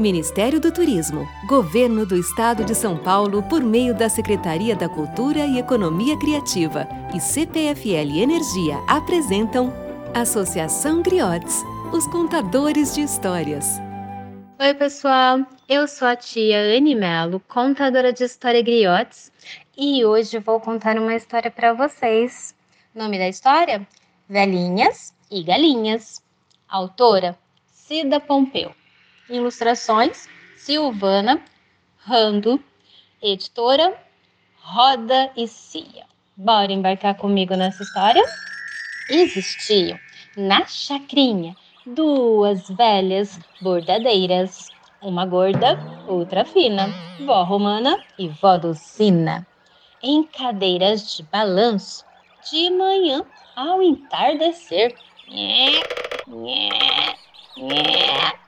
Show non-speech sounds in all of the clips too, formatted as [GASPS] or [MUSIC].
Ministério do Turismo, Governo do Estado de São Paulo por meio da Secretaria da Cultura e Economia Criativa e CPFL Energia apresentam Associação Griotes, os contadores de histórias. Oi, pessoal. Eu sou a tia Anne Melo, contadora de história Griotes, e hoje vou contar uma história para vocês. Nome da história? Velhinhas e Galinhas. Autora Cida Pompeu. Ilustrações Silvana Rando, editora Roda e Cia. Bora embarcar comigo nessa história? Existiam na chacrinha duas velhas bordadeiras, uma gorda, outra fina, vó romana e vó docina, em cadeiras de balanço, de manhã ao entardecer. Nhé, nhé, nhé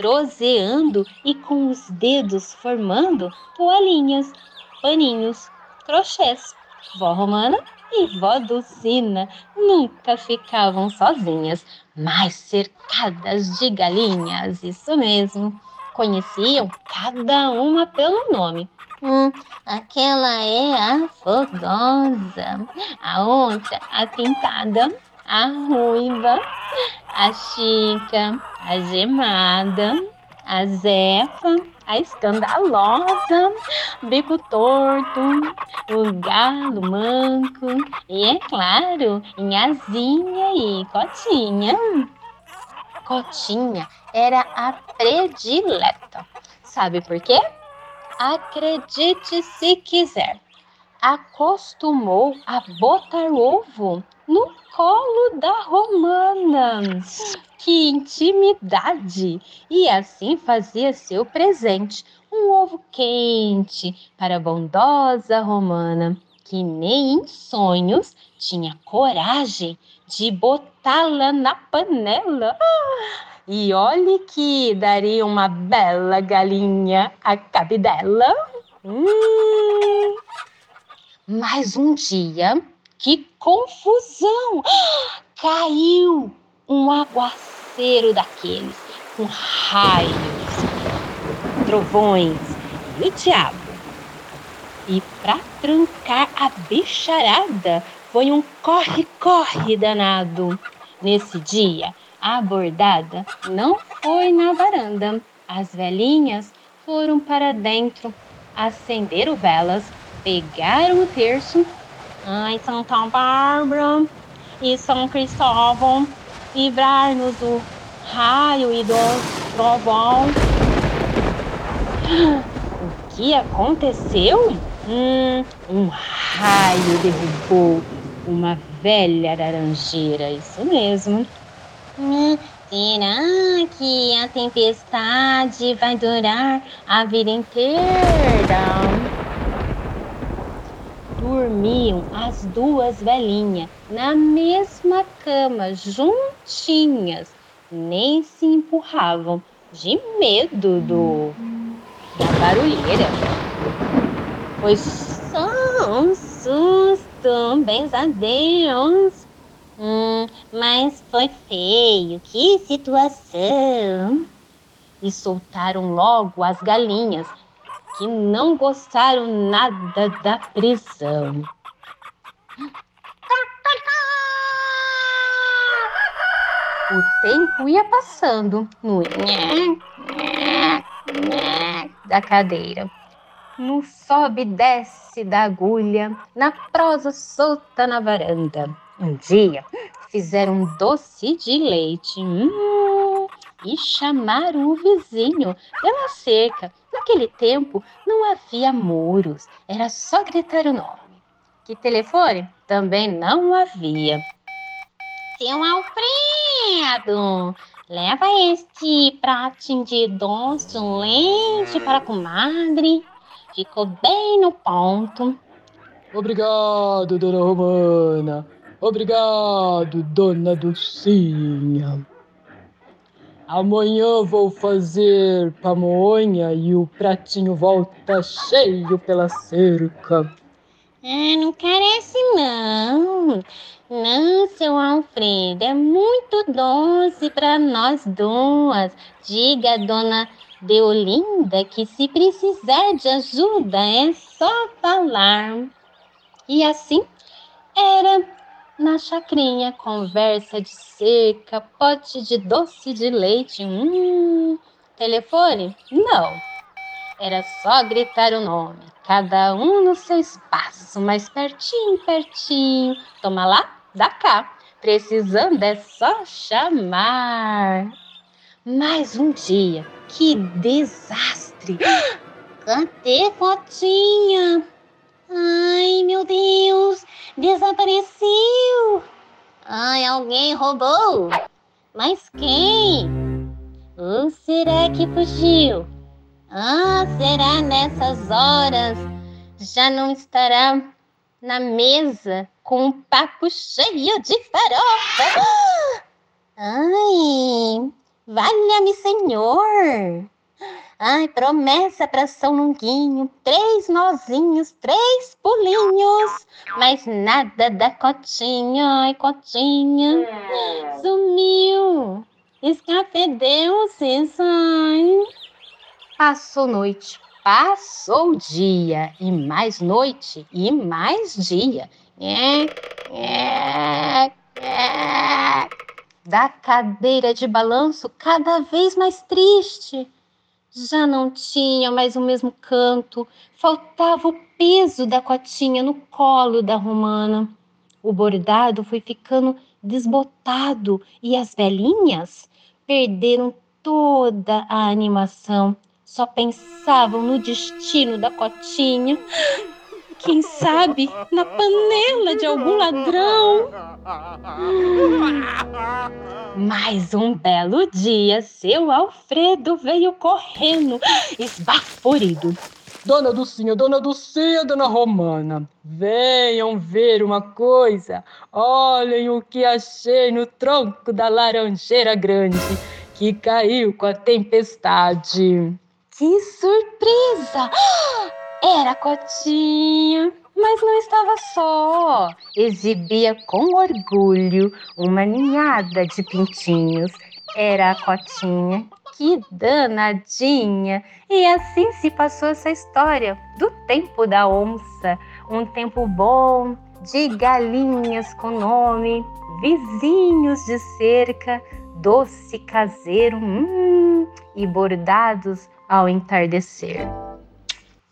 proseando e com os dedos formando toalhinhas, paninhos, crochês. Vó Romana e vó Dulcina nunca ficavam sozinhas, mas cercadas de galinhas, isso mesmo. Conheciam cada uma pelo nome. Hum, aquela é a fogosa, a outra a pintada, a ruiva, a chica, a gemada, a zefa, a escandalosa, bico torto, o galo manco e, é claro, Inhazinha e Cotinha. Cotinha era a predileta. Sabe por quê? Acredite se quiser. Acostumou a botar ovo no colo da romana. Que intimidade! E assim fazia seu presente, um ovo quente para a bondosa romana, que nem em sonhos tinha coragem de botá-la na panela. E olhe que daria uma bela galinha a cabidela. Hum. Mas um dia que confusão! Caiu um aguaceiro daqueles, com raios, trovões e o diabo. E para trancar a bicharada, foi um corre-corre danado. Nesse dia, a bordada não foi na varanda. As velhinhas foram para dentro, acenderam velas, pegaram o terço Ai, Santa Bárbara e São Cristóvão, livrar-nos do raio e do trovão. [GASPS] O que aconteceu? Hum, um raio derrubou uma velha laranjeira, isso mesmo. Hum, será que a tempestade vai durar a vida inteira? Dormiam as duas velhinhas na mesma cama, juntinhas, nem se empurravam de medo do da barulheira. Pois só um susto, pesadelos. Hum, mas foi feio, que situação! E soltaram logo as galinhas que não gostaram nada da prisão. O tempo ia passando no da cadeira, no sobe e desce da agulha, na prosa solta na varanda. Um dia fizeram um doce de leite hum, e chamaram o vizinho pela cerca Naquele tempo não havia muros, era só gritar o nome. Que telefone? Também não havia. Seu Alfredo, leva este pratinho de doce leite para a comadre. Ficou bem no ponto. Obrigado, dona Romana. Obrigado, dona Dulcinha. Amanhã vou fazer pamonha e o pratinho volta cheio pela cerca. Ah, não carece não. Não, seu Alfredo, é muito doce para nós duas. Diga, dona Deolinda que se precisar de ajuda é só falar. E assim era na chacrinha, conversa de cerca, pote de doce de leite. Hum, telefone? Não. Era só gritar o nome, cada um no seu espaço, mas pertinho, pertinho. Toma lá, dá cá. Precisando é só chamar. Mais um dia, que desastre! [GASPS] Cadê Fotinha? Ai, meu Deus, desapareceu! Ai, alguém roubou! Mas quem? Ou será que fugiu? Ah, será nessas horas já não estará na mesa com um papo cheio de farofa. [GASPS] Ai, valha-me, Senhor. Ai, promessa para São Longuinho, três nozinhos, três pulinhos, mas nada da cotinha, ai, cotinha, sumiu, escafedeu-se, ai. Passou noite, Passou dia e mais noite e mais dia. É, é, é. Da cadeira de balanço cada vez mais triste. Já não tinha mais o mesmo canto, faltava o peso da cotinha no colo da romana. O bordado foi ficando desbotado e as velhinhas perderam toda a animação só pensavam no destino da cotinha. Quem sabe na panela de algum ladrão. Mais um belo dia, seu Alfredo veio correndo, esbaforido. Dona Dulcinha, Dona Dulcinha, Dona Romana, venham ver uma coisa. Olhem o que achei no tronco da laranjeira grande que caiu com a tempestade. Que surpresa! Era Cotinha, mas não estava só. Exibia com orgulho uma ninhada de pintinhos. Era a Cotinha, que danadinha! E assim se passou essa história do tempo da onça. Um tempo bom, de galinhas com nome, vizinhos de cerca, doce caseiro hum, e bordados ao entardecer.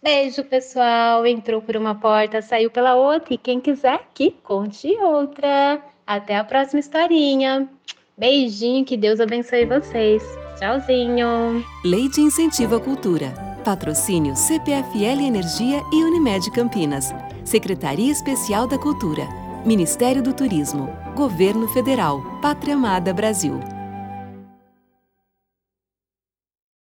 Beijo, pessoal. Entrou por uma porta, saiu pela outra. E quem quiser que conte outra. Até a próxima historinha. Beijinho, que Deus abençoe vocês. Tchauzinho. Lei de Incentivo à Cultura. Patrocínio CPFL Energia e Unimed Campinas. Secretaria Especial da Cultura. Ministério do Turismo. Governo Federal. Pátria Amada Brasil.